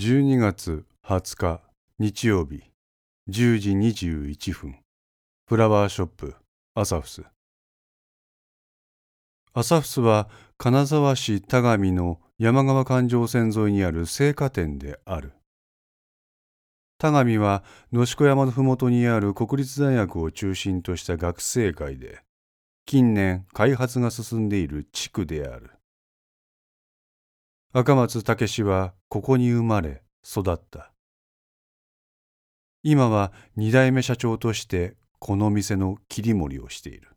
12月20日日曜日10時21分。フラワーショップアサフス。アサフスは金沢市田上の山川環状線沿いにある青果店である。田上は野子山の麓にある国立大学を中心とした学生街で近年開発が進んでいる地区である。赤松武はここに生まれ育った。今は二代目社長としてこの店の切り盛りをしている。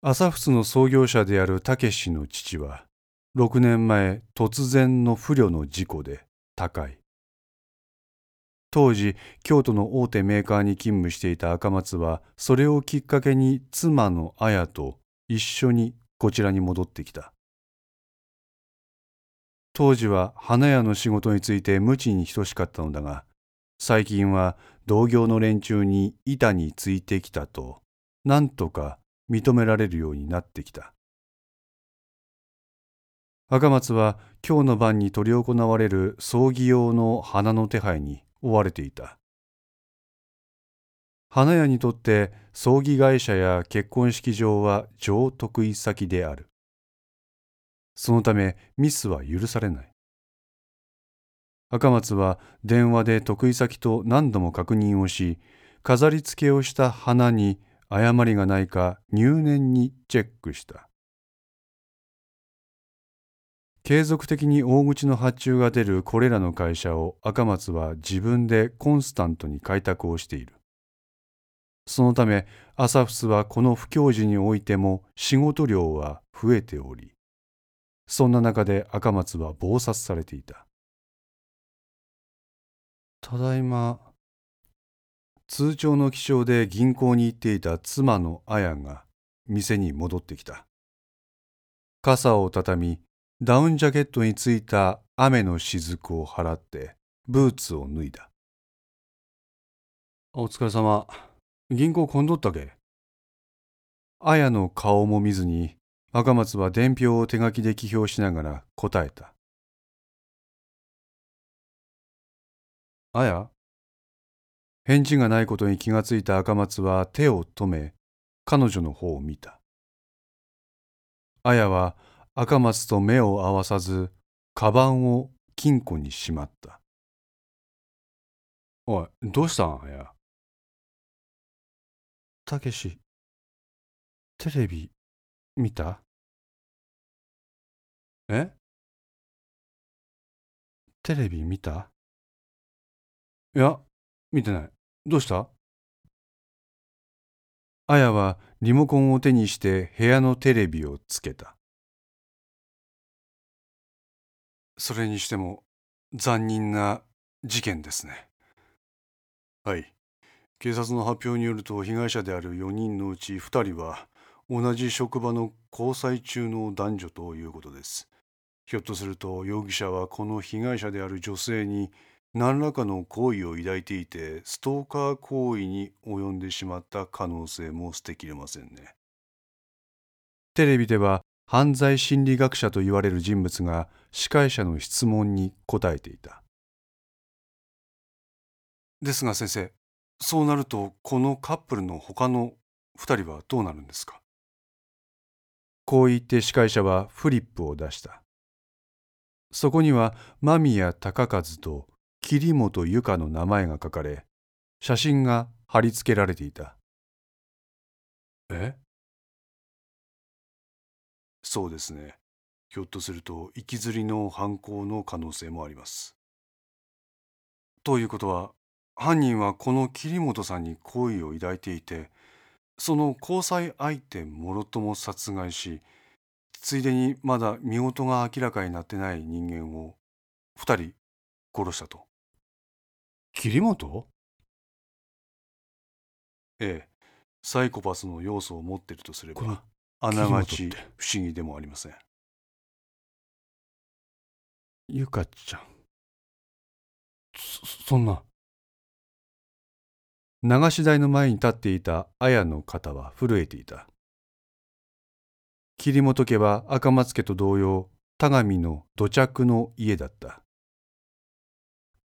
朝仏の創業者である武の父は6年前突然の不慮の事故で他界。当時京都の大手メーカーに勤務していた赤松はそれをきっかけに妻の綾と一緒にこちらに戻ってきた。当時は花屋の仕事について無知に等しかったのだが最近は同業の連中に板についてきたと何とか認められるようになってきた。赤松は今日の晩に執り行われる葬儀用の花の手配に追われていた。花屋にとって葬儀会社や結婚式場は上得意先である。そのためミスは許されない。赤松は電話で得意先と何度も確認をし飾り付けをした花に誤りがないか入念にチェックした。継続的に大口の発注が出るこれらの会社を赤松は自分でコンスタントに開拓をしている。そのためアサフスはこの不況時においても仕事量は増えておりそんな中で赤松は忙殺されていた。ただいま、通帳の記帳で銀行に行っていた妻の綾が店に戻ってきた。傘を畳み、ダウンジャケットについた雨の雫を払ってブーツを脱いだ。お疲れ様。銀行混んどったけ綾の顔も見ずに赤松は伝票を手書きで記表しながら答えた。あや返事がないことに気がついた赤松は手を止め、彼女の方を見た。あやは赤松と目を合わさず、カバンを金庫にしまった。おい、どうしたん？あや。たけし、テレビ見た？え？テレビ見た？いや、見てない。どうした？あやはリモコンを手にして部屋のテレビをつけた。それにしても残忍な事件ですね。はい。警察の発表によると被害者である4人のうち2人は同じ職場の交際中の男女ということです。ひょっとすると容疑者はこの被害者である女性に何らかの好意を抱いていてストーカー行為に及んでしまった可能性も捨てきれませんね。テレビでは犯罪心理学者と言われる人物が司会者の質問に答えていた。ですが先生、そうなるとこのカップルの他の2人はどうなるんですか？こう言って司会者はフリップを出した。そこには間宮隆和と桐本由香の名前が書かれ、写真が貼り付けられていた。え？そうですね。ひょっとすると、行きずりの犯行の可能性もあります。ということは、犯人はこの桐本さんに好意を抱いていて、その交際相手もろとも殺害し、ついでにまだ身元が明らかになってない人間を二人殺したと。桐本？ええ、サイコパスの要素を持っているとすれば、あながち不思議でもありません。ゆかちゃん。そ、そんな。流し台の前に立っていた綾の肩は震えていた。桐本家は赤松家と同様、田上の土着の家だった。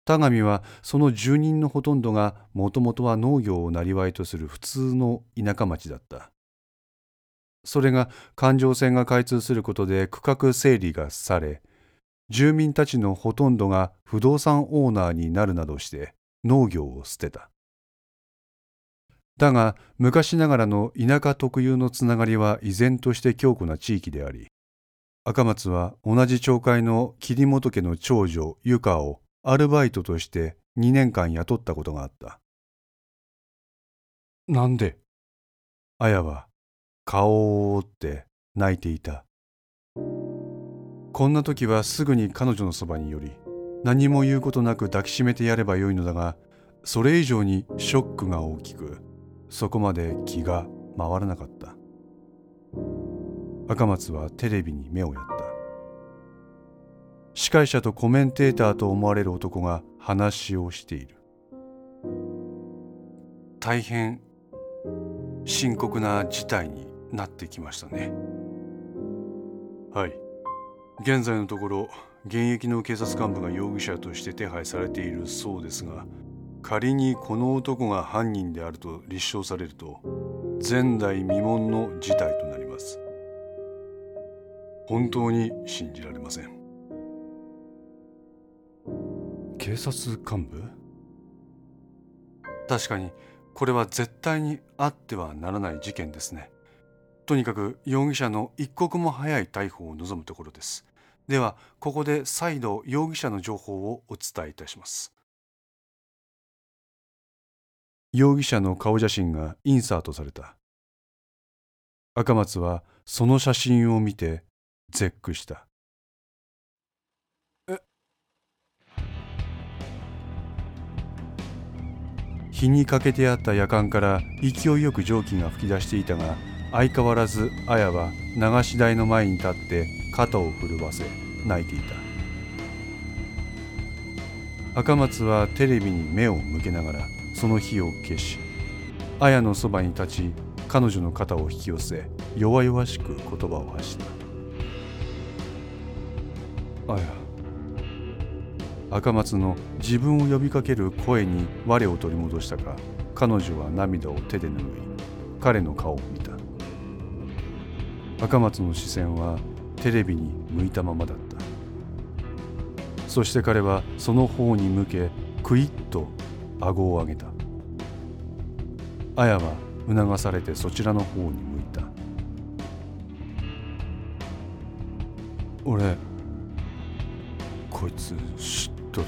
田上はその住人のほとんどがもともとは農業を生りとする普通の田舎町だった。それが環状線が開通することで区画整理がされ住民たちのほとんどが不動産オーナーになるなどして農業を捨てた。だが昔ながらの田舎特有のつながりは依然として強固な地域であり赤松は同じ町会の桐本家の長女由香をアルバイトとして2年間雇ったことがあった。なんで？綾は顔を覆って泣いていた。こんな時はすぐに彼女のそばに寄り、何も言うことなく抱きしめてやればよいのだが、それ以上にショックが大きく、そこまで気が回らなかった。赤松はテレビに目をやった。司会者とコメンテーターと思われる男が話をしている大変深刻な事態になってきましたねはい現在のところ現役の警察幹部が容疑者として手配されているそうですが仮にこの男が犯人であると立証されると前代未聞の事態となります。本当に信じられません。警察幹部？確かにこれは絶対にあってはならない事件ですね。とにかく容疑者の一刻も早い逮捕を望むところです。ではここで再度容疑者の情報をお伝えいたします容疑者の顔写真がインサートされた。赤松はその写真を見て絶句した。火にかけてあった夜間から勢いよく蒸気が噴き出していたが相変わらず綾は流し台の前に立って肩を震わせ泣いていた。赤松はテレビに目を向けながらその火を消し綾のそばに立ち彼女の肩を引き寄せ弱々しく言葉を発した。綾赤松の自分を呼びかける声に我を取り戻したか彼女は涙を手で拭い彼の顔を見た。赤松の視線はテレビに向いたままだった。そして彼はその方に向けクイッと顎を上げた。綾は促されてそちらの方に向いた。俺こいつ知っとる。